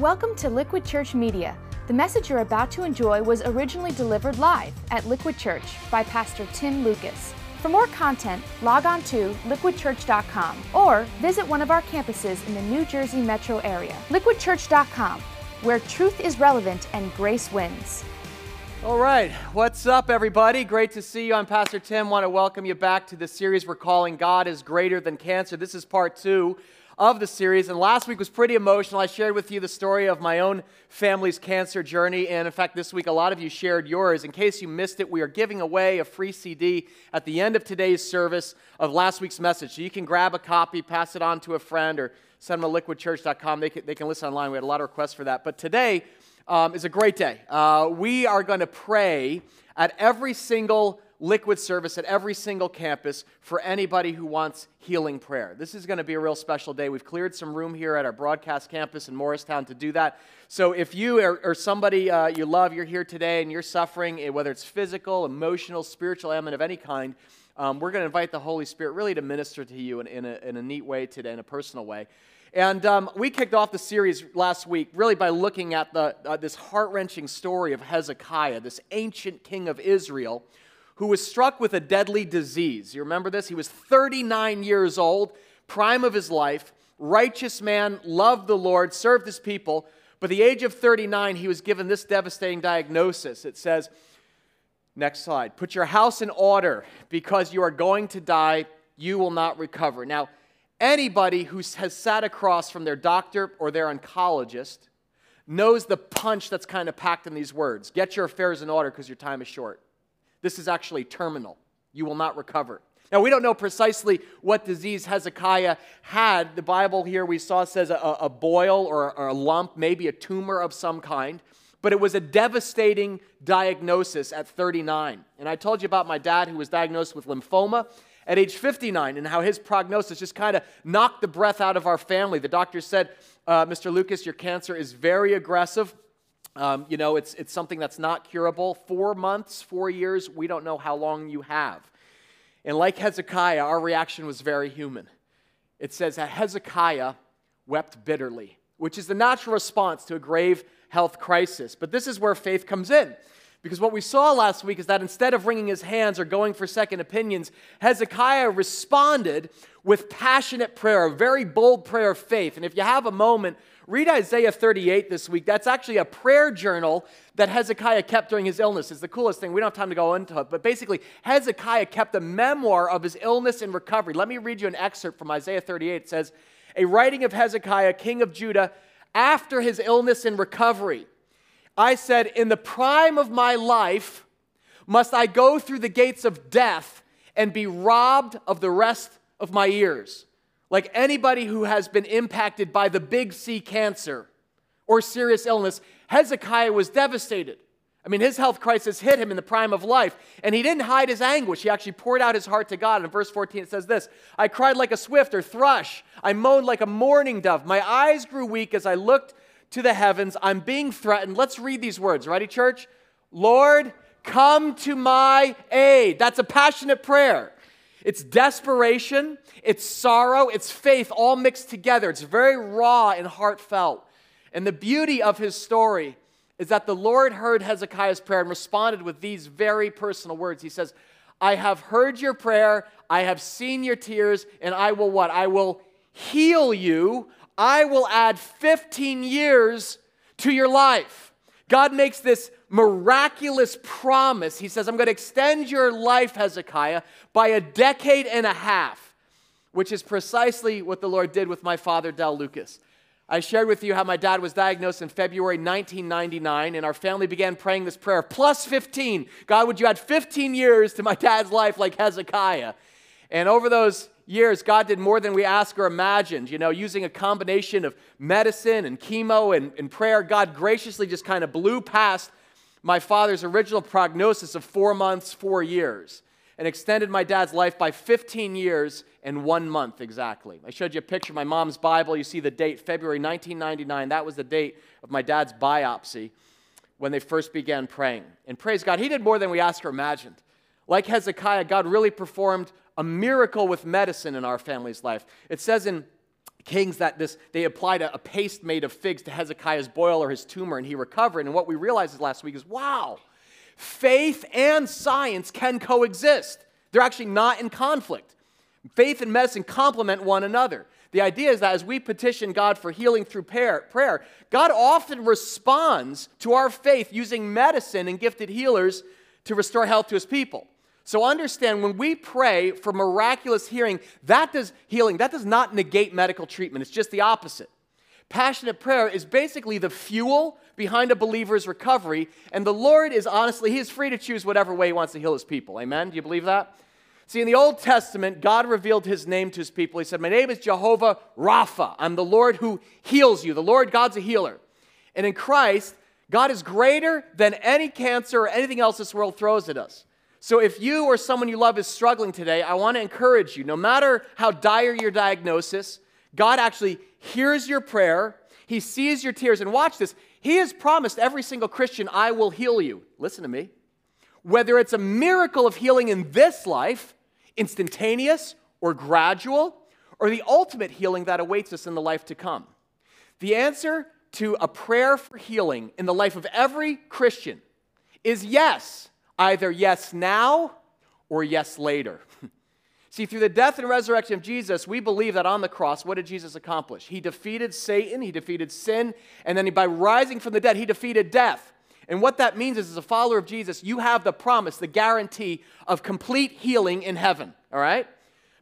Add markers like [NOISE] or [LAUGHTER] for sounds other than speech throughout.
Welcome to Liquid Church Media. The message you're about to enjoy was originally delivered live at Liquid Church by Pastor Tim Lucas. For more content, log on to liquidchurch.com or visit one of our campuses in the New Jersey metro area. Liquidchurch.com, where truth is relevant and grace wins. All right, what's up, everybody? Great to see you. I'm Pastor Tim. Want to welcome you back to the series we're calling God is Greater Than Cancer. This is part two of the series. And last week was pretty emotional. I shared with you the story of my own family's cancer journey. And in fact, this week, a lot of you shared yours. In case you missed it, we are giving away a free CD at the end of today's service of last week's message. So you can grab a copy, pass it on to a friend, or send them to liquidchurch.com. They can, they can listen online. We had a lot of requests for that. But today um, is a great day. Uh, we are going to pray at every single liquid service at every single campus for anybody who wants healing prayer. This is going to be a real special day. We've cleared some room here at our broadcast campus in Morristown to do that. So if you or, somebody uh, you love, you're here today and you're suffering, eh, whether it's physical, emotional, spiritual ailment of any kind, um, we're going to invite the Holy Spirit really to minister to you in, in, a, in a neat way today, in a personal way. And um, we kicked off the series last week really by looking at the, uh, this heart wrenching story of Hezekiah, this ancient king of Israel who was struck with a deadly disease. You remember this? He was 39 years old, prime of his life, righteous man, loved the Lord, served his people. But at the age of 39, he was given this devastating diagnosis. It says, next slide, put your house in order because you are going to die, you will not recover. Now, anybody who has sat across from their doctor or their oncologist knows the punch that's kind of packed in these words. Get your affairs in order because your time is short. This is actually terminal. You will not recover. Now, we don't know precisely what disease Hezekiah had. The Bible here we saw says a, a boil or, or a lump, maybe a tumor of some kind, but it was a devastating diagnosis at 39. And I told you about my dad who was diagnosed with lymphoma at age 59 and how his prognosis just kind of knocked the breath out of our family. The doctor said, uh, Mr. Lucas, your cancer is very aggressive. Um, you know, it's, it's something that's not curable. Four months, four years, we don't know how long you have. And like Hezekiah, our reaction was very human. It says that Hezekiah wept bitterly, which is the natural response to a grave health crisis. But this is where faith comes in. Because what we saw last week is that instead of wringing his hands or going for second opinions, Hezekiah responded with passionate prayer, a very bold prayer of faith. And if you have a moment, read Isaiah 38 this week. That's actually a prayer journal that Hezekiah kept during his illness. It's the coolest thing. We don't have time to go into it, but basically, Hezekiah kept a memoir of his illness and recovery. Let me read you an excerpt from Isaiah 38. It says, A writing of Hezekiah, king of Judah, after his illness and recovery. I said, In the prime of my life, must I go through the gates of death and be robbed of the rest of my years? Like anybody who has been impacted by the big C cancer or serious illness, Hezekiah was devastated. I mean, his health crisis hit him in the prime of life, and he didn't hide his anguish. He actually poured out his heart to God. In verse 14, it says this I cried like a swift or thrush. I moaned like a mourning dove. My eyes grew weak as I looked to the heavens. I'm being threatened. Let's read these words. Ready, church? Lord, come to my aid. That's a passionate prayer. It's desperation, it's sorrow, it's faith all mixed together. It's very raw and heartfelt. And the beauty of his story is that the Lord heard Hezekiah's prayer and responded with these very personal words. He says, I have heard your prayer, I have seen your tears, and I will what? I will heal you. I will add 15 years to your life. God makes this miraculous promise. He says, I'm going to extend your life, Hezekiah, by a decade and a half, which is precisely what the Lord did with my father, Del Lucas. I shared with you how my dad was diagnosed in February 1999, and our family began praying this prayer plus 15. God, would you add 15 years to my dad's life like Hezekiah? And over those years, God did more than we asked or imagined. You know, using a combination of medicine and chemo and, and prayer, God graciously just kind of blew past my father's original prognosis of four months, four years, and extended my dad's life by 15 years and one month exactly. I showed you a picture of my mom's Bible. You see the date, February 1999. That was the date of my dad's biopsy when they first began praying. And praise God, he did more than we asked or imagined. Like Hezekiah, God really performed a miracle with medicine in our family's life. It says in kings that this they applied a, a, paste made of figs to hezekiah's boil or his tumor and he recovered. And what we realized last week is wow faith and science can coexist. They're actually not in conflict. Faith and medicine complement one another. The idea is that as we petition god for healing through prayer, prayer god often responds to our faith using medicine and gifted healers to restore health to his people so understand when we pray for miraculous healing, that does healing, that does not negate medical treatment. It's just the opposite. Passionate prayer is basically the fuel behind a believer's recovery, and the Lord is honestly, He is free to choose whatever way He wants to heal His people. Amen? Do you believe that? See, in the Old Testament, God revealed His name to His people. He said, My name is Jehovah Rapha. I'm the Lord who heals you. The Lord God's a healer. And in Christ, God is greater than any cancer or anything else this world throws at us. So, if you or someone you love is struggling today, I want to encourage you no matter how dire your diagnosis, God actually hears your prayer, He sees your tears. And watch this He has promised every single Christian, I will heal you. Listen to me. Whether it's a miracle of healing in this life, instantaneous or gradual, or the ultimate healing that awaits us in the life to come. The answer to a prayer for healing in the life of every Christian is yes. Either yes now or yes later. [LAUGHS] See, through the death and resurrection of Jesus, we believe that on the cross, what did Jesus accomplish? He defeated Satan, he defeated sin, and then by rising from the dead, he defeated death. And what that means is, as a follower of Jesus, you have the promise, the guarantee of complete healing in heaven, all right?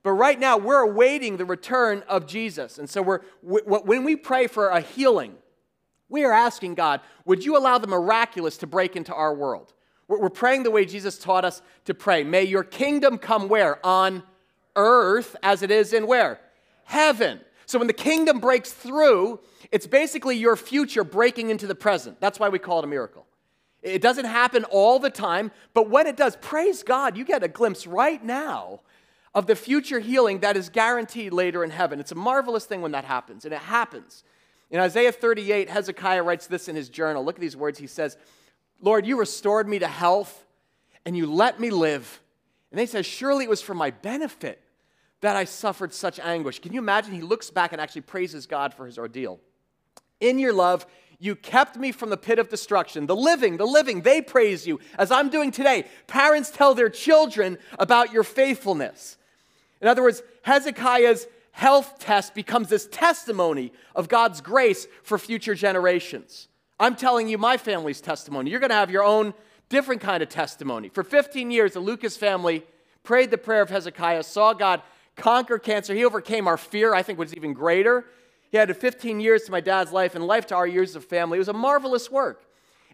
But right now, we're awaiting the return of Jesus. And so, we're, when we pray for a healing, we are asking God, would you allow the miraculous to break into our world? We're praying the way Jesus taught us to pray. May your kingdom come where? On earth as it is in where? Heaven. So when the kingdom breaks through, it's basically your future breaking into the present. That's why we call it a miracle. It doesn't happen all the time, but when it does, praise God, you get a glimpse right now of the future healing that is guaranteed later in heaven. It's a marvelous thing when that happens, and it happens. In Isaiah 38, Hezekiah writes this in his journal. Look at these words. He says, Lord, you restored me to health and you let me live. And they said, Surely it was for my benefit that I suffered such anguish. Can you imagine? He looks back and actually praises God for his ordeal. In your love, you kept me from the pit of destruction. The living, the living, they praise you, as I'm doing today. Parents tell their children about your faithfulness. In other words, Hezekiah's health test becomes this testimony of God's grace for future generations. I'm telling you my family's testimony. You're going to have your own different kind of testimony. For 15 years, the Lucas family prayed the prayer of Hezekiah, saw God conquer cancer. He overcame our fear, I think was even greater. He added 15 years to my dad's life and life to our years of family. It was a marvelous work.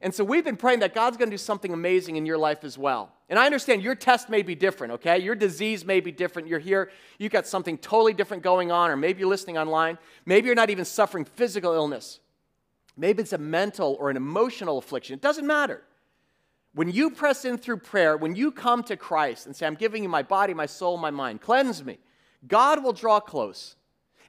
And so we've been praying that God's going to do something amazing in your life as well. And I understand your test may be different, okay? Your disease may be different. You're here, you've got something totally different going on, or maybe you're listening online. Maybe you're not even suffering physical illness. Maybe it's a mental or an emotional affliction. It doesn't matter. When you press in through prayer, when you come to Christ and say, I'm giving you my body, my soul, my mind, cleanse me, God will draw close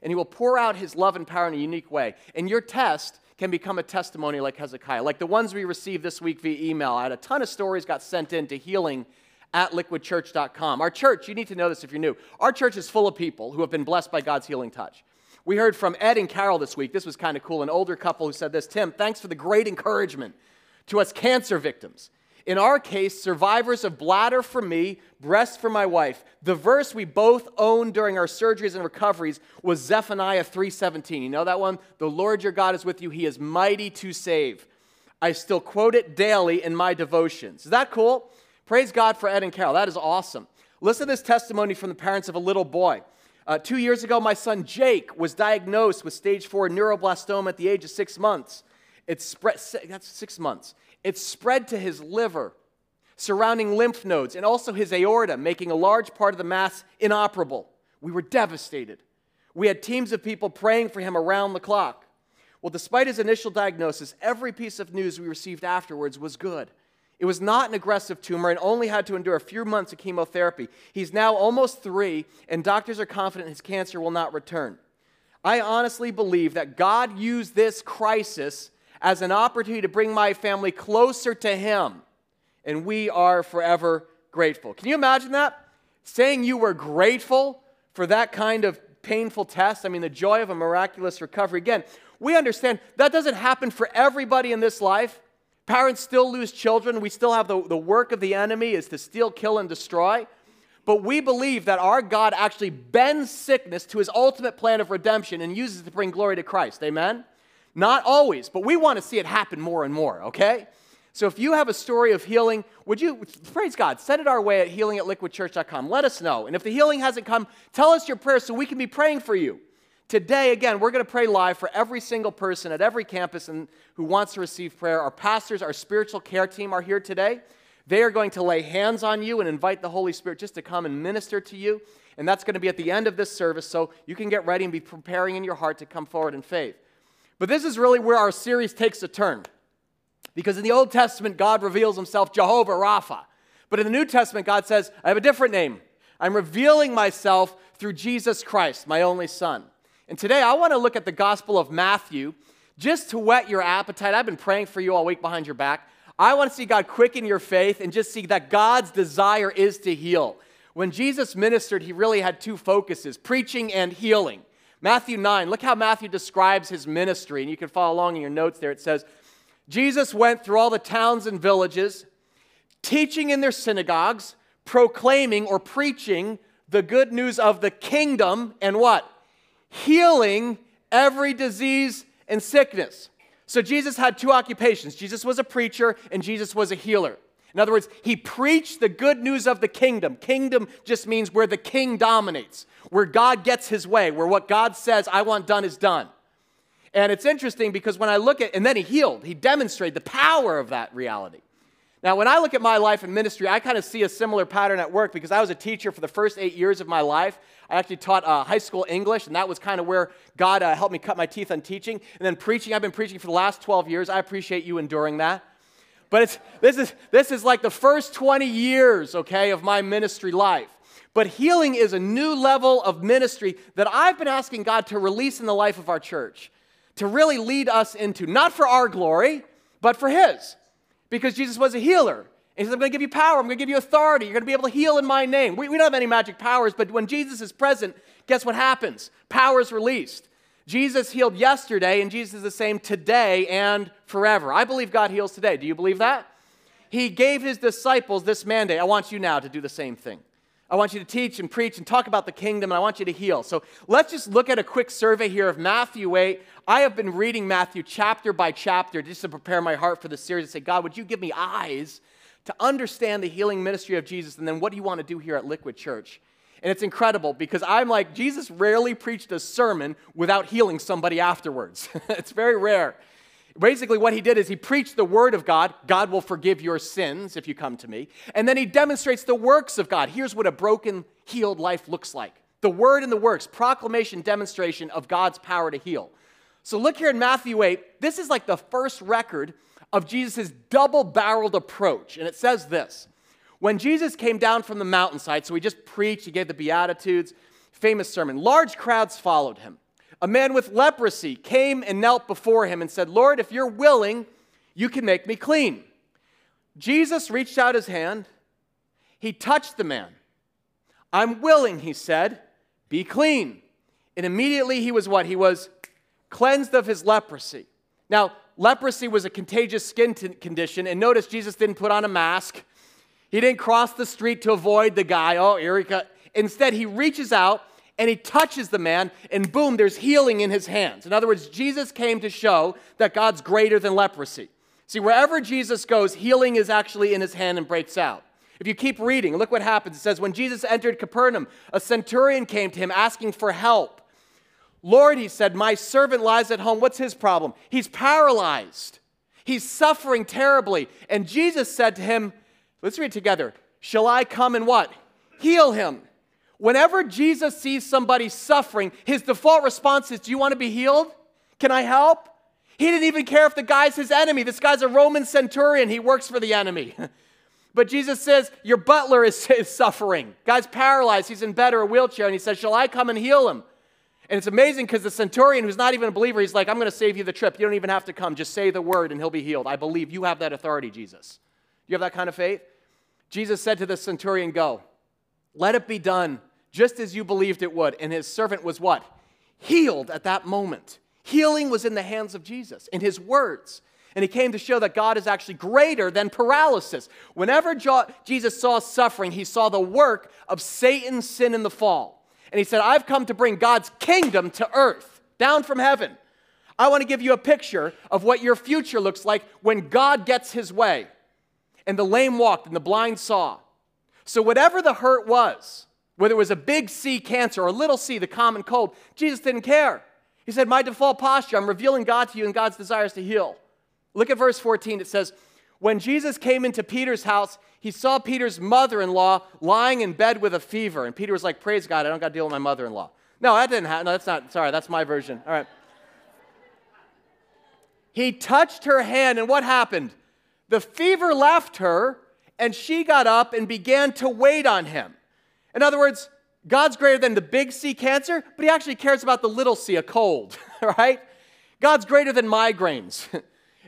and He will pour out His love and power in a unique way. And your test can become a testimony like Hezekiah, like the ones we received this week via email. I had a ton of stories got sent in to healing at liquidchurch.com. Our church, you need to know this if you're new, our church is full of people who have been blessed by God's healing touch. We heard from Ed and Carol this week. This was kind of cool. An older couple who said this Tim, thanks for the great encouragement to us cancer victims. In our case, survivors of bladder for me, breast for my wife. The verse we both owned during our surgeries and recoveries was Zephaniah 3:17. You know that one? The Lord your God is with you. He is mighty to save. I still quote it daily in my devotions. Is that cool? Praise God for Ed and Carol. That is awesome. Listen to this testimony from the parents of a little boy. Uh, two years ago, my son Jake was diagnosed with stage four neuroblastoma at the age of six months. It's spread, that's six months. It spread to his liver, surrounding lymph nodes, and also his aorta, making a large part of the mass inoperable. We were devastated. We had teams of people praying for him around the clock. Well, despite his initial diagnosis, every piece of news we received afterwards was good. It was not an aggressive tumor and only had to endure a few months of chemotherapy. He's now almost three, and doctors are confident his cancer will not return. I honestly believe that God used this crisis as an opportunity to bring my family closer to Him, and we are forever grateful. Can you imagine that? Saying you were grateful for that kind of painful test. I mean, the joy of a miraculous recovery. Again, we understand that doesn't happen for everybody in this life. Parents still lose children. We still have the, the work of the enemy is to steal, kill, and destroy. But we believe that our God actually bends sickness to his ultimate plan of redemption and uses it to bring glory to Christ. Amen? Not always, but we want to see it happen more and more, okay? So if you have a story of healing, would you, praise God, send it our way at healing at liquidchurch.com. Let us know. And if the healing hasn't come, tell us your prayer so we can be praying for you. Today, again, we're going to pray live for every single person at every campus and, who wants to receive prayer. Our pastors, our spiritual care team are here today. They are going to lay hands on you and invite the Holy Spirit just to come and minister to you. And that's going to be at the end of this service, so you can get ready and be preparing in your heart to come forward in faith. But this is really where our series takes a turn. Because in the Old Testament, God reveals himself Jehovah Rapha. But in the New Testament, God says, I have a different name. I'm revealing myself through Jesus Christ, my only Son. And today I want to look at the Gospel of Matthew just to whet your appetite. I've been praying for you all week behind your back. I want to see God quicken your faith and just see that God's desire is to heal. When Jesus ministered, he really had two focuses preaching and healing. Matthew 9, look how Matthew describes his ministry, and you can follow along in your notes there. It says, Jesus went through all the towns and villages, teaching in their synagogues, proclaiming or preaching the good news of the kingdom, and what? Healing every disease and sickness. So Jesus had two occupations Jesus was a preacher and Jesus was a healer. In other words, he preached the good news of the kingdom. Kingdom just means where the king dominates, where God gets his way, where what God says, I want done, is done. And it's interesting because when I look at, and then he healed, he demonstrated the power of that reality. Now, when I look at my life and ministry, I kind of see a similar pattern at work because I was a teacher for the first eight years of my life. I actually taught uh, high school English, and that was kind of where God uh, helped me cut my teeth on teaching. And then preaching, I've been preaching for the last 12 years. I appreciate you enduring that. But it's, this, is, this is like the first 20 years, okay, of my ministry life. But healing is a new level of ministry that I've been asking God to release in the life of our church, to really lead us into, not for our glory, but for His. Because Jesus was a healer. He says, I'm going to give you power. I'm going to give you authority. You're going to be able to heal in my name. We, we don't have any magic powers, but when Jesus is present, guess what happens? Power is released. Jesus healed yesterday, and Jesus is the same today and forever. I believe God heals today. Do you believe that? He gave his disciples this mandate. I want you now to do the same thing. I want you to teach and preach and talk about the kingdom, and I want you to heal. So let's just look at a quick survey here of Matthew 8. I have been reading Matthew chapter by chapter just to prepare my heart for the series and say, God, would you give me eyes to understand the healing ministry of Jesus, and then what do you want to do here at Liquid Church? And it's incredible because I'm like, Jesus rarely preached a sermon without healing somebody afterwards. [LAUGHS] it's very rare. Basically, what he did is he preached the word of God. God will forgive your sins if you come to me. And then he demonstrates the works of God. Here's what a broken, healed life looks like the word and the works, proclamation, demonstration of God's power to heal. So look here in Matthew 8. This is like the first record of Jesus' double barreled approach. And it says this When Jesus came down from the mountainside, so he just preached, he gave the Beatitudes, famous sermon, large crowds followed him. A man with leprosy came and knelt before him and said, Lord, if you're willing, you can make me clean. Jesus reached out his hand. He touched the man. I'm willing, he said, be clean. And immediately he was what? He was cleansed of his leprosy. Now, leprosy was a contagious skin t- condition, and notice Jesus didn't put on a mask. He didn't cross the street to avoid the guy. Oh, Erica. Instead, he reaches out and he touches the man, and boom, there's healing in his hands. In other words, Jesus came to show that God's greater than leprosy. See, wherever Jesus goes, healing is actually in his hand and breaks out. If you keep reading, look what happens. It says, When Jesus entered Capernaum, a centurion came to him asking for help. Lord, he said, my servant lies at home. What's his problem? He's paralyzed. He's suffering terribly. And Jesus said to him, let's read together, Shall I come and what? Heal him. Whenever Jesus sees somebody suffering, his default response is, Do you want to be healed? Can I help? He didn't even care if the guy's his enemy. This guy's a Roman centurion, he works for the enemy. [LAUGHS] but Jesus says, Your butler is, is suffering. Guy's paralyzed, he's in bed or a wheelchair, and he says, Shall I come and heal him? And it's amazing because the centurion, who's not even a believer, he's like, I'm going to save you the trip. You don't even have to come. Just say the word and he'll be healed. I believe you have that authority, Jesus. You have that kind of faith? Jesus said to the centurion, Go. Let it be done just as you believed it would. And his servant was what? Healed at that moment. Healing was in the hands of Jesus, in his words. And he came to show that God is actually greater than paralysis. Whenever Jesus saw suffering, he saw the work of Satan's sin in the fall. And he said, I've come to bring God's kingdom to earth, down from heaven. I want to give you a picture of what your future looks like when God gets his way. And the lame walked and the blind saw. So, whatever the hurt was, whether it was a big C cancer or a little c, the common cold, Jesus didn't care. He said, My default posture, I'm revealing God to you and God's desires to heal. Look at verse 14. It says, When Jesus came into Peter's house, he saw Peter's mother in law lying in bed with a fever. And Peter was like, Praise God, I don't got to deal with my mother in law. No, that didn't happen. No, that's not, sorry, that's my version. All right. He touched her hand, and what happened? The fever left her, and she got up and began to wait on him. In other words, God's greater than the big C cancer, but he actually cares about the little c, a cold, [LAUGHS] right? God's greater than migraines. [LAUGHS]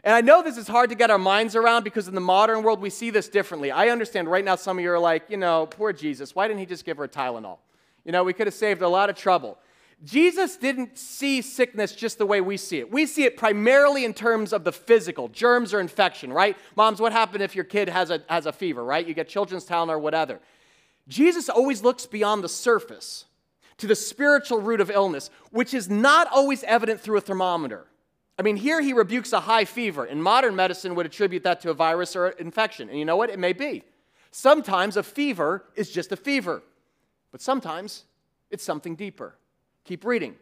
And I know this is hard to get our minds around because in the modern world we see this differently. I understand right now some of you are like, you know, poor Jesus, why didn't he just give her Tylenol? You know, we could have saved a lot of trouble. Jesus didn't see sickness just the way we see it. We see it primarily in terms of the physical, germs or infection, right? Moms, what happens if your kid has a, has a fever, right? You get children's Tylenol or whatever. Jesus always looks beyond the surface to the spiritual root of illness, which is not always evident through a thermometer. I mean, here he rebukes a high fever. and modern medicine, would attribute that to a virus or infection. And you know what? It may be. Sometimes a fever is just a fever, but sometimes it's something deeper. Keep reading.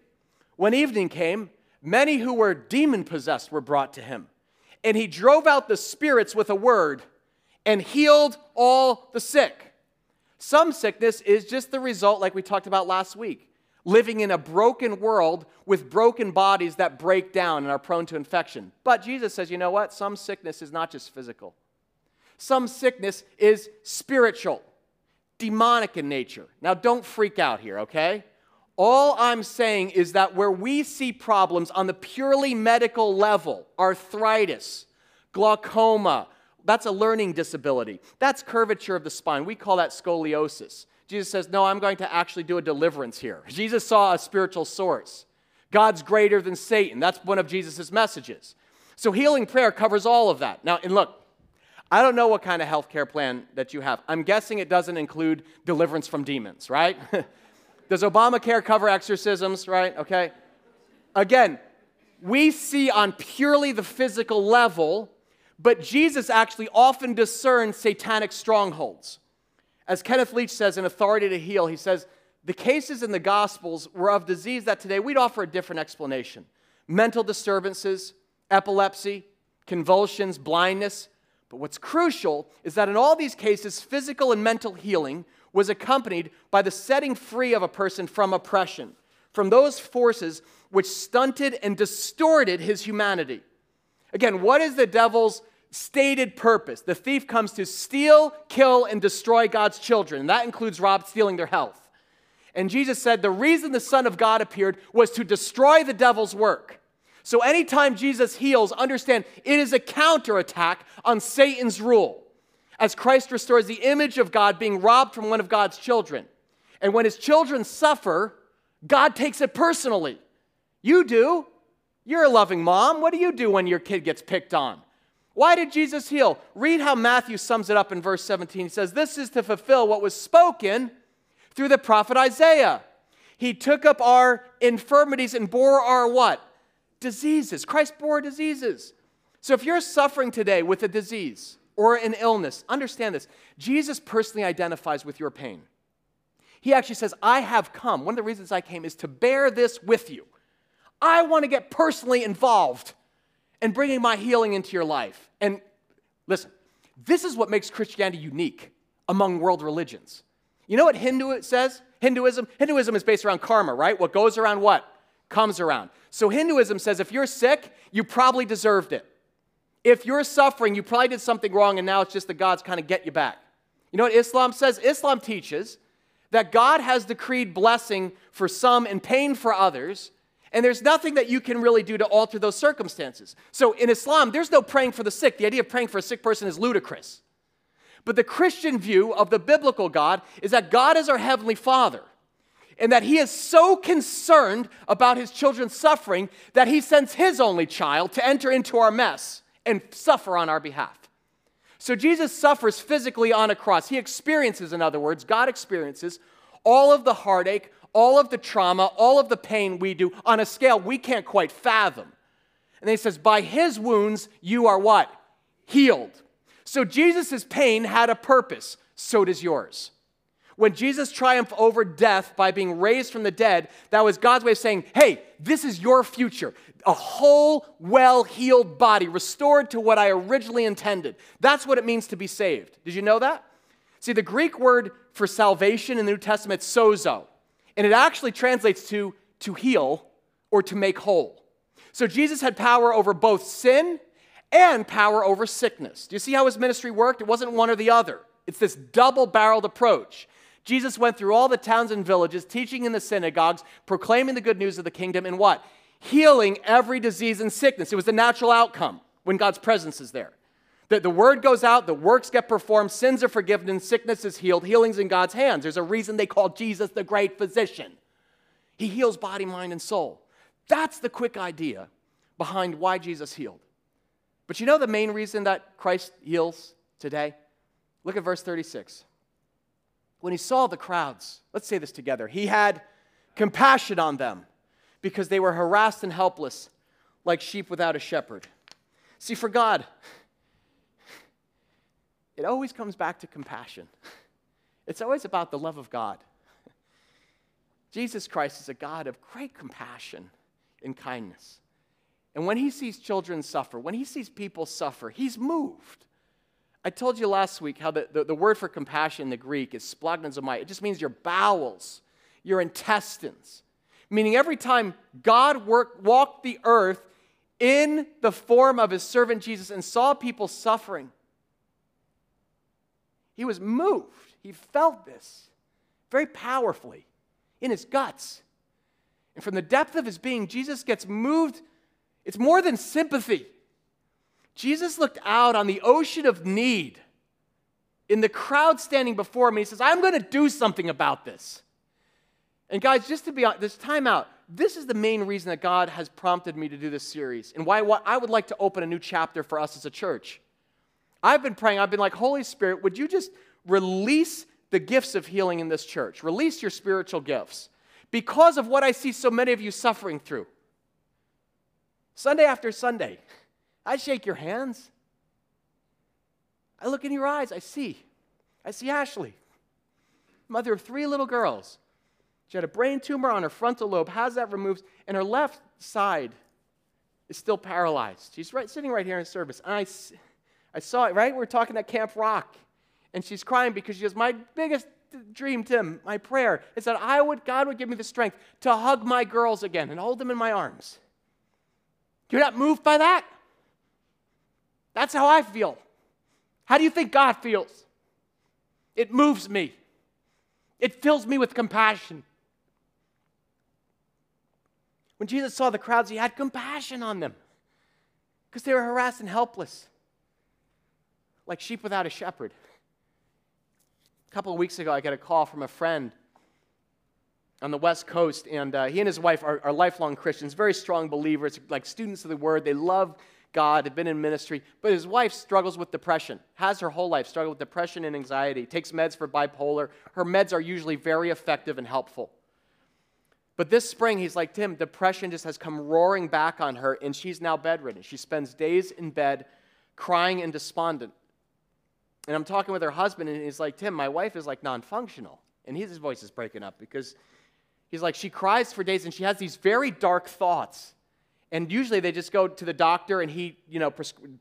When evening came, many who were demon possessed were brought to him. And he drove out the spirits with a word and healed all the sick. Some sickness is just the result, like we talked about last week, living in a broken world with broken bodies that break down and are prone to infection. But Jesus says, you know what? Some sickness is not just physical, some sickness is spiritual, demonic in nature. Now, don't freak out here, okay? All I'm saying is that where we see problems on the purely medical level, arthritis, glaucoma, that's a learning disability. That's curvature of the spine. We call that scoliosis. Jesus says, No, I'm going to actually do a deliverance here. [LAUGHS] Jesus saw a spiritual source. God's greater than Satan. That's one of Jesus' messages. So healing prayer covers all of that. Now, and look, I don't know what kind of health care plan that you have. I'm guessing it doesn't include deliverance from demons, right? [LAUGHS] Does Obamacare cover exorcisms, right? Okay. Again, we see on purely the physical level, but Jesus actually often discerns satanic strongholds. As Kenneth Leach says in Authority to Heal, he says, the cases in the Gospels were of disease that today we'd offer a different explanation mental disturbances, epilepsy, convulsions, blindness. But what's crucial is that in all these cases, physical and mental healing was accompanied by the setting free of a person from oppression, from those forces which stunted and distorted his humanity. Again, what is the devil's stated purpose. The thief comes to steal, kill, and destroy God's children. And that includes Rob stealing their health. And Jesus said the reason the Son of God appeared was to destroy the devil's work. So anytime Jesus heals, understand it is a counterattack on Satan's rule. As Christ restores the image of God being robbed from one of God's children. And when his children suffer, God takes it personally. You do. You're a loving mom. What do you do when your kid gets picked on? Why did Jesus heal? Read how Matthew sums it up in verse 17. He says, This is to fulfill what was spoken through the prophet Isaiah. He took up our infirmities and bore our what? Diseases. Christ bore diseases. So if you're suffering today with a disease or an illness, understand this. Jesus personally identifies with your pain. He actually says, I have come. One of the reasons I came is to bear this with you. I want to get personally involved and bringing my healing into your life. And listen, this is what makes Christianity unique among world religions. You know what Hindu says? Hinduism? Hinduism is based around karma, right? What goes around what? Comes around. So Hinduism says if you're sick, you probably deserved it. If you're suffering, you probably did something wrong and now it's just the gods kind of get you back. You know what Islam says? Islam teaches that God has decreed blessing for some and pain for others, and there's nothing that you can really do to alter those circumstances. So in Islam, there's no praying for the sick. The idea of praying for a sick person is ludicrous. But the Christian view of the biblical God is that God is our heavenly Father. and that he is so concerned about his children's suffering that he sends his only child to enter into our mess and suffer on our behalf. So Jesus suffers physically on a cross. He experiences, in other words, God experiences all of the heartache, all of the trauma, all of the pain we do on a scale we can't quite fathom. And he says, By his wounds, you are what? Healed. So Jesus' pain had a purpose. So does yours. When Jesus triumphed over death by being raised from the dead, that was God's way of saying, Hey, this is your future. A whole, well healed body, restored to what I originally intended. That's what it means to be saved. Did you know that? See, the Greek word for salvation in the New Testament sozo, and it actually translates to to heal or to make whole. So Jesus had power over both sin and power over sickness. Do you see how his ministry worked? It wasn't one or the other. It's this double barreled approach. Jesus went through all the towns and villages, teaching in the synagogues, proclaiming the good news of the kingdom, and what? Healing every disease and sickness. It was the natural outcome when God's presence is there. The, the word goes out, the works get performed, sins are forgiven, and sickness is healed. Healing's in God's hands. There's a reason they call Jesus the great physician. He heals body, mind, and soul. That's the quick idea behind why Jesus healed. But you know the main reason that Christ heals today? Look at verse 36. When he saw the crowds, let's say this together, he had compassion on them because they were harassed and helpless like sheep without a shepherd. See, for God, it always comes back to compassion. [LAUGHS] It's always about the love of God. [LAUGHS] Jesus Christ is a God of great compassion and kindness. And when he sees children suffer, when he sees people suffer, he's moved. I told you last week how the, the, the word for compassion in the Greek is splanchnizomai. It just means your bowels, your intestines. Meaning every time God worked, walked the earth in the form of his servant Jesus and saw people suffering, he was moved. He felt this very powerfully in his guts. And from the depth of his being, Jesus gets moved. It's more than sympathy. Jesus looked out on the ocean of need in the crowd standing before him. And he says, I'm going to do something about this. And guys, just to be honest, this time out, this is the main reason that God has prompted me to do this series and why, I would like to open a new chapter for us as a church. I've been praying, I've been like, Holy Spirit, would you just release the gifts of healing in this church? Release your spiritual gifts because of what I see so many of you suffering through. Sunday after Sunday, I shake your hands. I look in your eyes. I see. I see Ashley, mother of three little girls. She had a brain tumor on her frontal lobe, has that removed, and her left side is still paralyzed. She's right, sitting right here in service. And I, I saw it, right? We are talking at Camp Rock. And she's crying because she goes, My biggest dream, Tim, my prayer is that I would, God would give me the strength to hug my girls again and hold them in my arms. You're not moved by that? That's how I feel. How do you think God feels? It moves me, it fills me with compassion. When Jesus saw the crowds, he had compassion on them because they were harassed and helpless, like sheep without a shepherd. A couple of weeks ago, I got a call from a friend on the West Coast, and uh, he and his wife are, are lifelong Christians, very strong believers, like students of the Word. They love God, have been in ministry, but his wife struggles with depression, has her whole life struggled with depression and anxiety, takes meds for bipolar. Her meds are usually very effective and helpful. But this spring, he's like, Tim, depression just has come roaring back on her, and she's now bedridden. She spends days in bed crying and despondent. And I'm talking with her husband, and he's like, Tim, my wife is like non functional. And his voice is breaking up because he's like, she cries for days, and she has these very dark thoughts and usually they just go to the doctor and he, you know,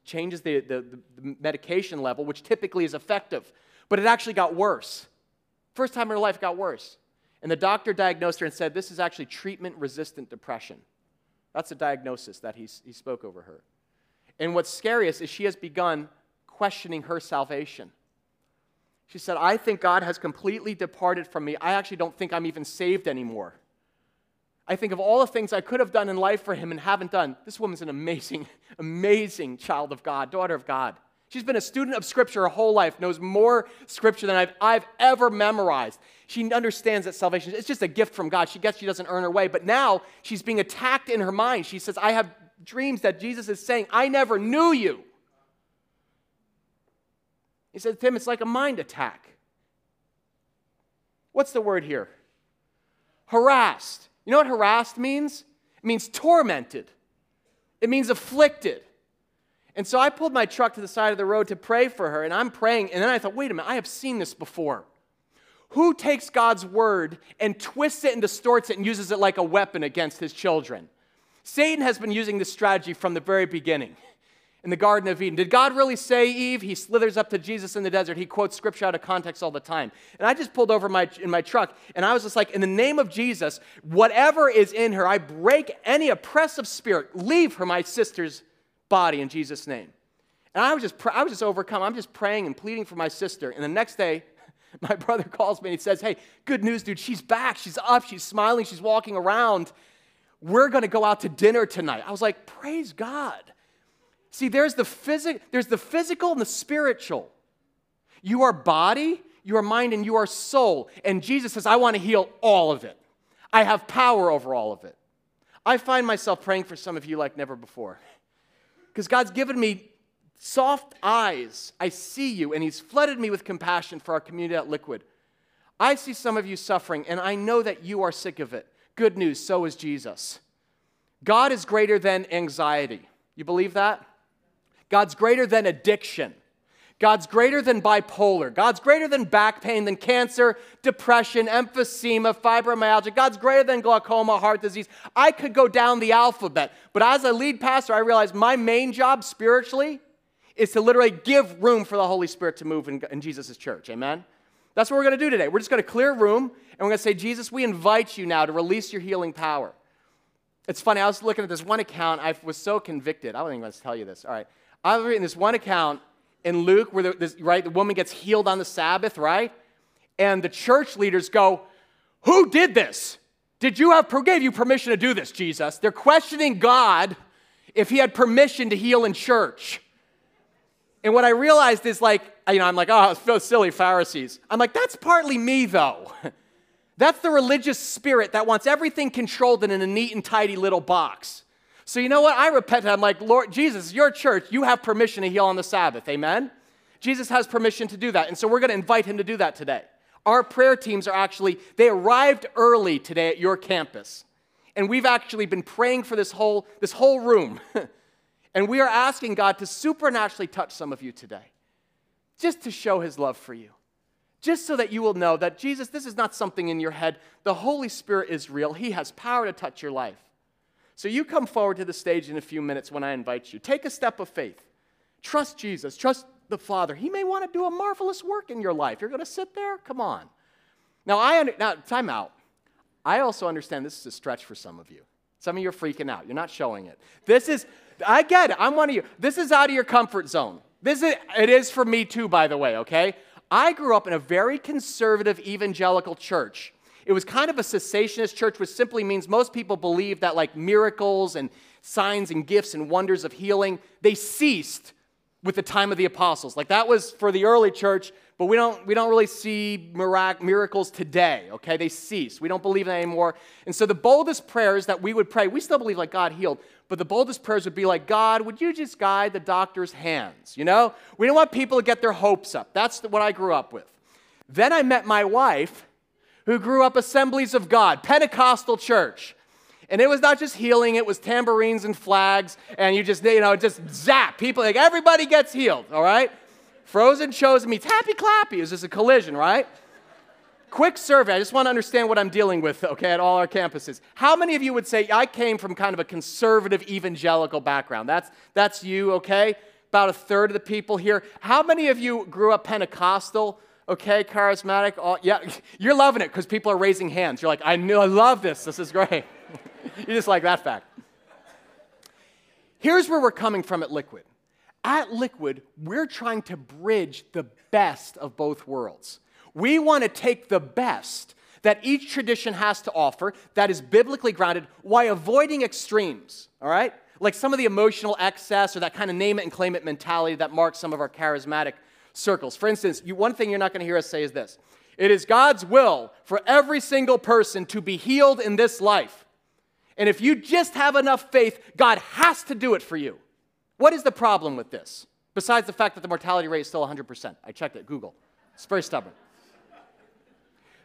changes the, the, the, medication level, which typically is effective. But it actually got worse. First time in her life got worse. And the doctor diagnosed her and said, This is actually treatment resistant depression. That's the diagnosis that he, he spoke over her. And what's scariest is she has begun questioning her salvation. She said, I think God has completely departed from me. I actually don't think I'm even saved anymore. I think of all the things I could have done in life for him and haven't done. This woman's an amazing, [LAUGHS] amazing child of God, daughter of God. She's been a student of Scripture her whole life, knows more Scripture than I've, I've ever memorized. She understands that salvation is just a gift from God. She gets she doesn't earn her way, but now she's being attacked in her mind. She says, I have dreams that Jesus is saying, I never knew you. He said, Tim, it's like a mind attack. What's the word here? Harassed. You know what harassed means? It means tormented, it means afflicted. And so I pulled my truck to the side of the road to pray for her, and I'm praying, and then I thought, wait a minute, I have seen this before. Who takes God's word and twists it and distorts it and uses it like a weapon against his children? Satan has been using this strategy from the very beginning in the Garden of Eden. Did God really say Eve? He slithers up to Jesus in the desert. He quotes scripture out of context all the time. And I just pulled over my, in my truck and I was just like, in the name of Jesus, whatever is in her, I break any oppressive spirit. Leave her, my sister's body, in Jesus' name. And I was just, I was just overcome. I'm just praying and pleading for my sister. And the next day, [LAUGHS] my brother calls me and he says, Hey, good news, dude. She's back. She's up. She's smiling. She's walking around. We're going to go out to dinner tonight. I was like, Praise God. See, there's the, phys- there's the physical and the spiritual. You are body, you are mind, and you are soul. And Jesus says, I want to heal all of it. I have power over all of it. I find myself praying for some of you like never before. Because God's given me soft eyes. I see you, and He's flooded me with compassion for our community at Liquid. I see some of you suffering, and I know that you are sick of it. Good news, so is Jesus. God is greater than anxiety. You believe that? God's greater than addiction. God's greater than bipolar. God's greater than back pain, than cancer, depression, emphysema, fibromyalgia. God's greater than glaucoma, heart disease. I could go down the alphabet. But as a lead pastor, I realized my main job spiritually is to literally give room for the Holy Spirit to move in, in Jesus' church. Amen? That's what we're going to do today. We're just going to clear room and we're going to say, Jesus, we invite you now to release your healing power. It's funny, I was looking at this one account. I was so convicted. I don't even want to tell you this. All right. I was reading this one account in Luke where the, this, right, the woman gets healed on the Sabbath, right? And the church leaders go, Who did this? Did you have gave you permission to do this, Jesus? They're questioning God if he had permission to heal in church. And what I realized is like, you know, I'm like, oh, so silly Pharisees. I'm like, that's partly me though. [LAUGHS] That's the religious spirit that wants everything controlled and in a neat and tidy little box. So you know what? I repent. I'm like, Lord Jesus, your church, you have permission to heal on the Sabbath. Amen? Jesus has permission to do that. And so we're going to invite him to do that today. Our prayer teams are actually, they arrived early today at your campus. And we've actually been praying for this whole, this whole room. [LAUGHS] and we are asking God to supernaturally touch some of you today, just to show his love for you. Just so that you will know that Jesus, this is not something in your head. The Holy Spirit is real. He has power to touch your life. So you come forward to the stage in a few minutes when I invite you. Take a step of faith. Trust Jesus. Trust the Father. He may want to do a marvelous work in your life. You're going to sit there? Come on. Now, I under, now time out. I also understand this is a stretch for some of you. Some of you are freaking out. You're not showing it. This is, I get it. I'm one of you. This is out of your comfort zone. This is, it is for me too, by the way, okay? I grew up in a very conservative evangelical church it was kind of a cessationist church, which simply means most people believe that like miracles and signs and gifts and wonders of healing, they ceased with the time of the apostles. Like that was for the early church, but we don't, we don't really see mirac- miracles today, okay? They cease. We don't believe in that anymore. And so the boldest prayers that we would pray, we still believe like God healed, but the boldest prayers would be like, God, would you just guide the doctor's hands? You know? We don't want people to get their hopes up. That's what I grew up with. Then I met my wife, who grew up Assemblies of God, Pentecostal church. And it was not just healing, it was tambourines and flags, and you just, you know, just zap. People, like, everybody gets healed, all right? Frozen chosen meets happy clappy. It was just a collision, right? Quick survey. I just want to understand what I'm dealing with, okay, at all our campuses. How many of you would say, I came from kind of a conservative evangelical background? That's, that's you, okay? About a third of the people here. How many of you grew up Pentecostal? okay, charismatic. All, yeah, [LAUGHS] you're loving it because people are raising hands. You're like, I, knew, I love this. This is great. [LAUGHS] you just like that fact. Here's where we're coming from at Liquid. At Liquid, we're trying to bridge the best of both worlds. We want to take the best that each tradition has to offer that is biblically grounded while avoiding extremes, all right? like some of the emotional excess or that kind of name it and claim it mentality that marks some of our charismatic circles. For instance, you, one thing you're not going to hear us say is this it is God's will for every single person to be healed in this life. And if you just have enough faith, God has to do it for you. What is the problem with this? Besides the fact that the mortality rate is still 100%. I checked it, Google. It's very stubborn.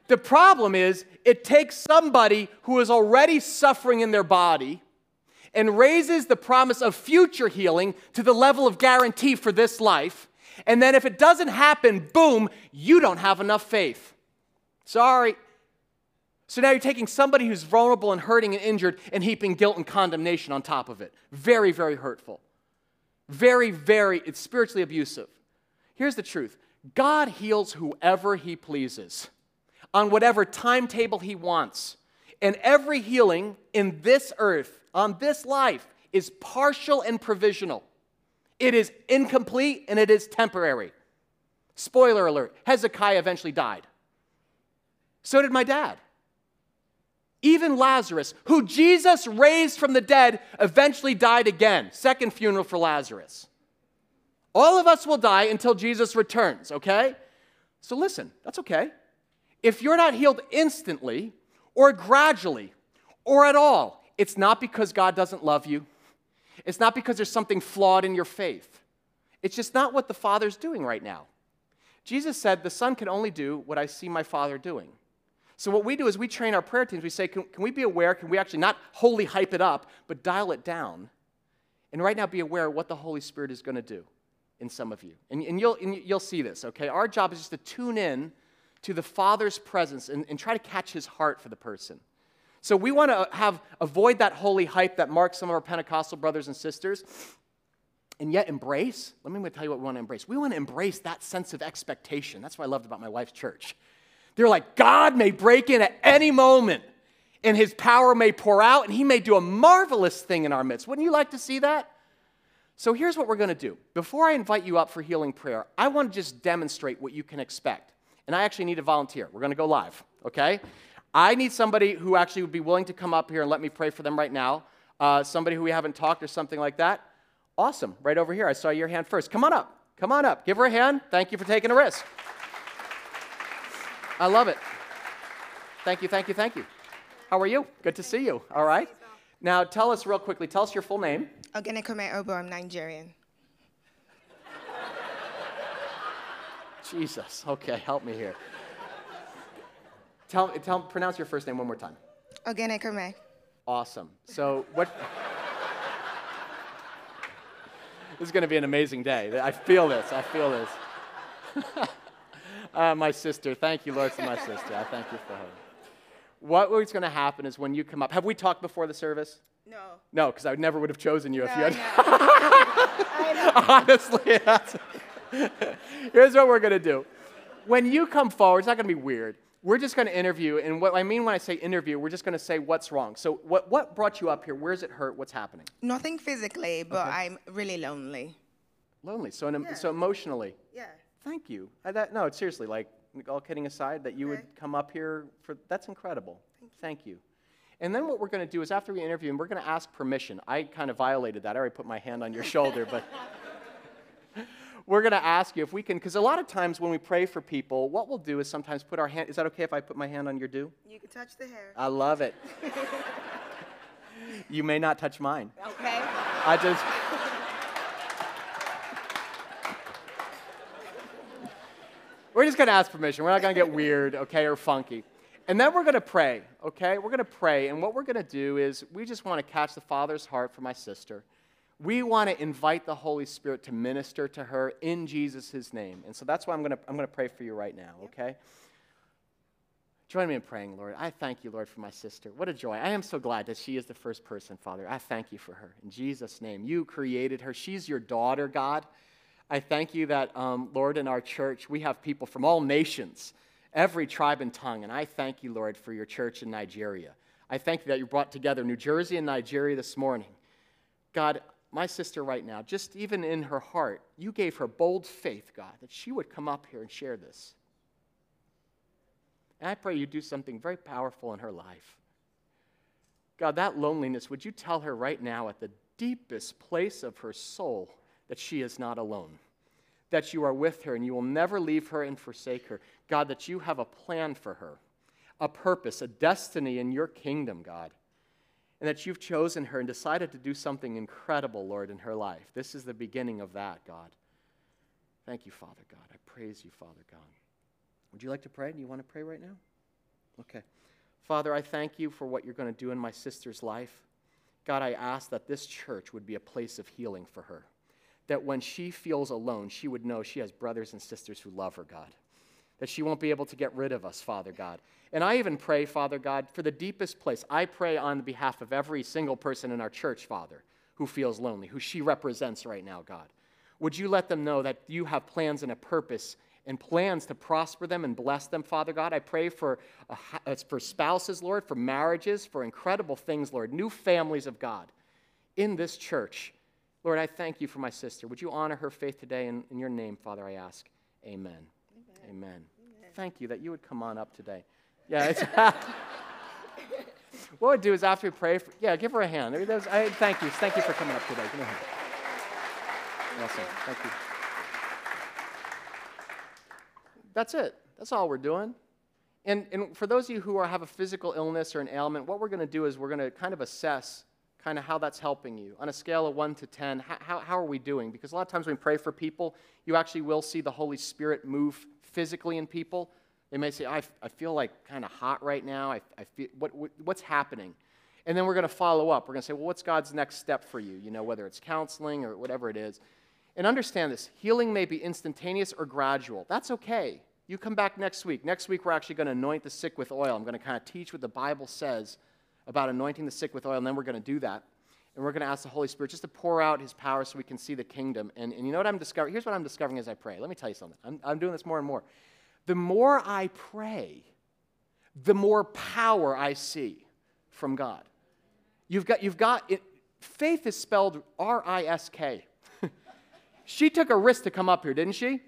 The problem is, it takes somebody who is already suffering in their body and raises the promise of future healing to the level of guarantee for this life. And then if it doesn't happen, boom, you don't have enough faith. Sorry. So now you're taking somebody who's vulnerable and hurting and injured and heaping guilt and condemnation on top of it. Very, very hurtful. Very, very, it's spiritually abusive. Here's the truth God heals whoever He pleases on whatever timetable He wants. And every healing in this earth, on this life, is partial and provisional. It is incomplete and it is temporary. Spoiler alert Hezekiah eventually died. So did my dad. Even Lazarus, who Jesus raised from the dead, eventually died again. Second funeral for Lazarus. All of us will die until Jesus returns, okay? So listen, that's okay. If you're not healed instantly, or gradually, or at all, it's not because God doesn't love you. It's not because there's something flawed in your faith. It's just not what the Father's doing right now. Jesus said, The Son can only do what I see my Father doing. So, what we do is we train our prayer teams. We say, can, can we be aware? Can we actually not wholly hype it up, but dial it down? And right now, be aware of what the Holy Spirit is going to do in some of you. And, and, you'll, and you'll see this, okay? Our job is just to tune in to the Father's presence and, and try to catch his heart for the person. So we want to have avoid that holy hype that marks some of our Pentecostal brothers and sisters, and yet embrace. Let me tell you what we want to embrace. We want to embrace that sense of expectation. That's what I loved about my wife's church. They're like, God may break in at any moment, and his power may pour out, and he may do a marvelous thing in our midst. Wouldn't you like to see that? So here's what we're going to do. Before I invite you up for healing prayer, I want to just demonstrate what you can expect. And I actually need a volunteer. We're going to go live, okay? I need somebody who actually would be willing to come up here and let me pray for them right now. Uh, somebody who we haven't talked or something like that. Awesome. Right over here. I saw your hand first. Come on up. Come on up. Give her a hand. Thank you for taking a risk. I love it. Thank you, thank you, thank you. How are you? Good to see you. All right. Now, tell us real quickly. Tell us your full name. Ogenekome Obo. I'm Nigerian. Jesus. Okay, help me here. Tell, tell, pronounce your first name one more time. Ogenekome. Awesome. So, what? this is going to be an amazing day. I feel this. I feel this. [LAUGHS] uh, my sister. Thank you, Lord, for my sister. I thank you for her. What was going to happen is when you come up, have we talked before the service? No. No, because I never would have chosen you no, if you had. [LAUGHS] Honestly, [LAUGHS] here's what we're going to do. When you come forward, it's not going to be weird. We're just going to interview, and what I mean when I say interview, we're just going to say what's wrong. So, what, what brought you up here? Where's it hurt? What's happening? Nothing physically, but okay. I'm really lonely. Lonely. So, yeah. so emotionally. Yeah. Thank you. I, that, no, it's seriously, like, all kidding aside, that you okay. would come up here for that's incredible. Thank you. Thank you. And then what we're going to do is after we interview him, we're going to ask permission. I kind of violated that. I already put my hand on your [LAUGHS] shoulder, but we're going to ask you if we can, because a lot of times when we pray for people, what we'll do is sometimes put our hand. Is that okay if I put my hand on your do? You can touch the hair. I love it. [LAUGHS] you may not touch mine. Okay. I just. We're just going to ask permission. We're not going to get weird, okay, or funky. And then we're going to pray, okay? We're going to pray. And what we're going to do is we just want to catch the Father's heart for my sister. We want to invite the Holy Spirit to minister to her in Jesus' name. And so that's why I'm going to, I'm going to pray for you right now, okay? Join me in praying, Lord. I thank you, Lord, for my sister. What a joy. I am so glad that she is the first person, Father. I thank you for her. In Jesus' name. You created her. She's your daughter, God. I thank you that, um, Lord, in our church, we have people from all nations, every tribe and tongue. And I thank you, Lord, for your church in Nigeria. I thank you that you brought together New Jersey and Nigeria this morning. God, my sister right now, just even in her heart, you gave her bold faith, God, that she would come up here and share this. And I pray you do something very powerful in her life. God, that loneliness, would you tell her right now at the deepest place of her soul that she is not alone, that you are with her and you will never leave her and forsake her. God, that you have a plan for her, a purpose, a destiny in your kingdom, God, and that you've chosen her and decided to do something incredible, Lord, in her life. This is the beginning of that, God. Thank you, Father God. I praise you, Father God. Would you like to pray? Do you want to pray right now? Okay. Father, I thank you for what you're going to do in my sister's life. God, I ask that this church would be a place of healing for her. That when she feels alone, she would know she has brothers and sisters who love her, God. That she won't be able to get rid of us, Father God. And I even pray, Father God, for the deepest place. I pray on behalf of every single person in our church, Father, who feels lonely, who she represents right now, God. Would you let them know that you have plans and a purpose and plans to prosper them and bless them, Father God. I pray for, uh, for spouses, Lord, for marriages, for incredible things, Lord, new families of God in this church. Lord, I thank you for my sister. Would you honor her faith today? In, in your name, Father, I ask. Amen. Amen. Amen. Amen. Thank you that you would come on up today. Yeah, it's. [LAUGHS] what we'd do is after we pray, for, yeah, give her a hand. I, thank you. Thank you for coming up today. Give me. Awesome. Thank you. That's it. That's all we're doing. And, and for those of you who are, have a physical illness or an ailment, what we're going to do is we're going to kind of assess kind of how that's helping you. On a scale of 1 to 10, how, how are we doing? Because a lot of times when we pray for people, you actually will see the Holy Spirit move physically in people. They may say, I, I feel like kind of hot right now. I, I feel, what, what, what's happening? And then we're going to follow up. We're going to say, well, what's God's next step for you? You know, whether it's counseling or whatever it is. And understand this healing may be instantaneous or gradual. That's okay. You come back next week. Next week, we're actually going to anoint the sick with oil. I'm going to kind of teach what the Bible says about anointing the sick with oil, and then we're going to do that. And we're going to ask the Holy Spirit just to pour out his power so we can see the kingdom. And, and you know what I'm discovering? Here's what I'm discovering as I pray. Let me tell you something. I'm, I'm doing this more and more. The more I pray, the more power I see from God. You've got, you've got it, faith is spelled R I S K. [LAUGHS] She took a risk to come up here, didn't she?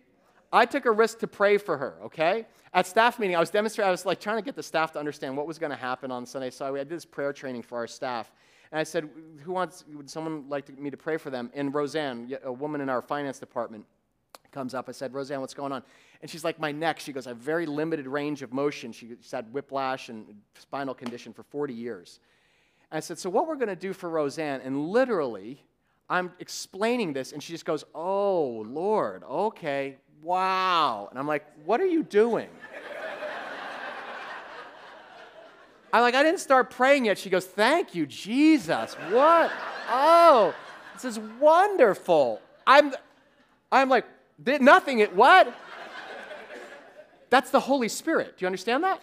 I took a risk to pray for her, okay? At staff meeting, I was demonstrating, I was like trying to get the staff to understand what was going to happen on Sunday. So I did this prayer training for our staff. And I said, Who wants, would someone like to, me to pray for them? And Roseanne, a woman in our finance department, comes up. I said, Roseanne, what's going on? And she's like, My neck. She goes, I have very limited range of motion. She's had whiplash and spinal condition for 40 years. And I said, So what we're going to do for Roseanne, and literally, I'm explaining this, and she just goes, Oh, Lord, okay, wow. And I'm like, What are you doing? [LAUGHS] I'm like, I didn't start praying yet. She goes, Thank you, Jesus. What? Oh, this is wonderful. I'm, I'm like, nothing, it, what? That's the Holy Spirit. Do you understand that?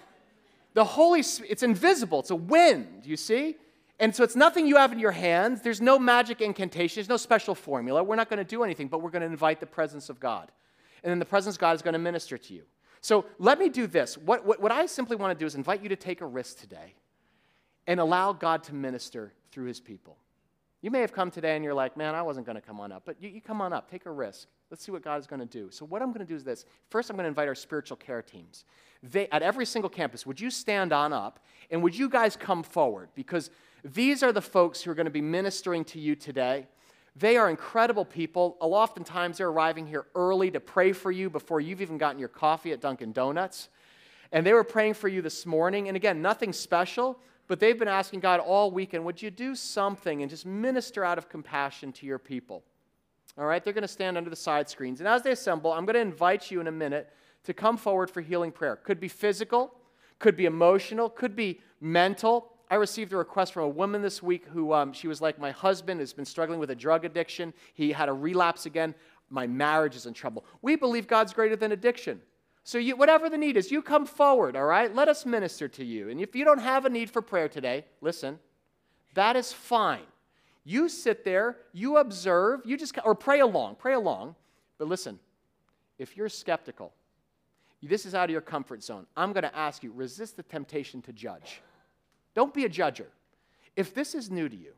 The Holy it's invisible, it's a wind, you see? And so it's nothing you have in your hands. There's no magic incantation, there's no special formula. We're not going to do anything, but we're going to invite the presence of God. And then the presence of God is going to minister to you. So let me do this. What, what, what I simply want to do is invite you to take a risk today and allow God to minister through his people. You may have come today and you're like, man, I wasn't going to come on up. But you, you come on up, take a risk. Let's see what God is going to do. So, what I'm going to do is this. First, I'm going to invite our spiritual care teams. They, at every single campus, would you stand on up and would you guys come forward? Because these are the folks who are going to be ministering to you today. They are incredible people. Oftentimes, they're arriving here early to pray for you before you've even gotten your coffee at Dunkin' Donuts. And they were praying for you this morning. And again, nothing special, but they've been asking God all weekend, would you do something and just minister out of compassion to your people? All right, they're going to stand under the side screens. And as they assemble, I'm going to invite you in a minute to come forward for healing prayer. Could be physical, could be emotional, could be mental. I received a request from a woman this week who um, she was like, My husband has been struggling with a drug addiction. He had a relapse again. My marriage is in trouble. We believe God's greater than addiction. So, you, whatever the need is, you come forward, all right? Let us minister to you. And if you don't have a need for prayer today, listen, that is fine. You sit there, you observe, you just, or pray along, pray along. But listen, if you're skeptical, this is out of your comfort zone. I'm going to ask you resist the temptation to judge. Don't be a judger. If this is new to you,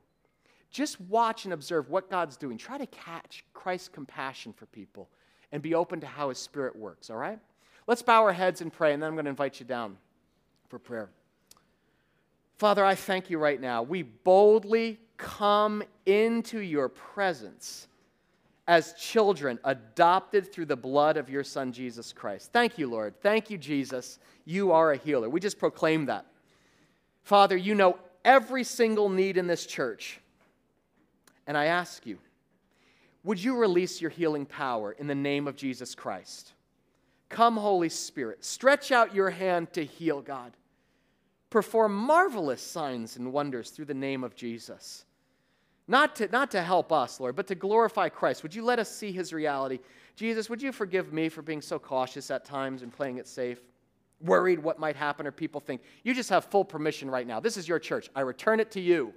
just watch and observe what God's doing. Try to catch Christ's compassion for people and be open to how His Spirit works, all right? Let's bow our heads and pray, and then I'm going to invite you down for prayer. Father, I thank you right now. We boldly come into your presence as children adopted through the blood of your Son, Jesus Christ. Thank you, Lord. Thank you, Jesus. You are a healer. We just proclaim that. Father, you know every single need in this church. And I ask you, would you release your healing power in the name of Jesus Christ? Come, Holy Spirit, stretch out your hand to heal, God. Perform marvelous signs and wonders through the name of Jesus. Not to, not to help us, Lord, but to glorify Christ. Would you let us see his reality? Jesus, would you forgive me for being so cautious at times and playing it safe? Worried what might happen or people think. You just have full permission right now. This is your church. I return it to you.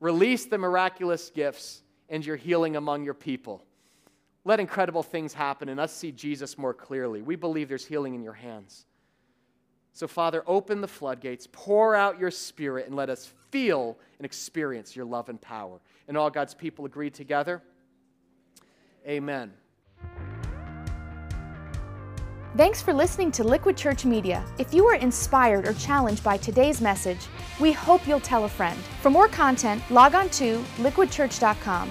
Release the miraculous gifts and your healing among your people. Let incredible things happen and us see Jesus more clearly. We believe there's healing in your hands. So, Father, open the floodgates, pour out your spirit, and let us feel and experience your love and power. And all God's people agree together. Amen. Thanks for listening to Liquid Church Media. If you were inspired or challenged by today's message, we hope you'll tell a friend. For more content, log on to liquidchurch.com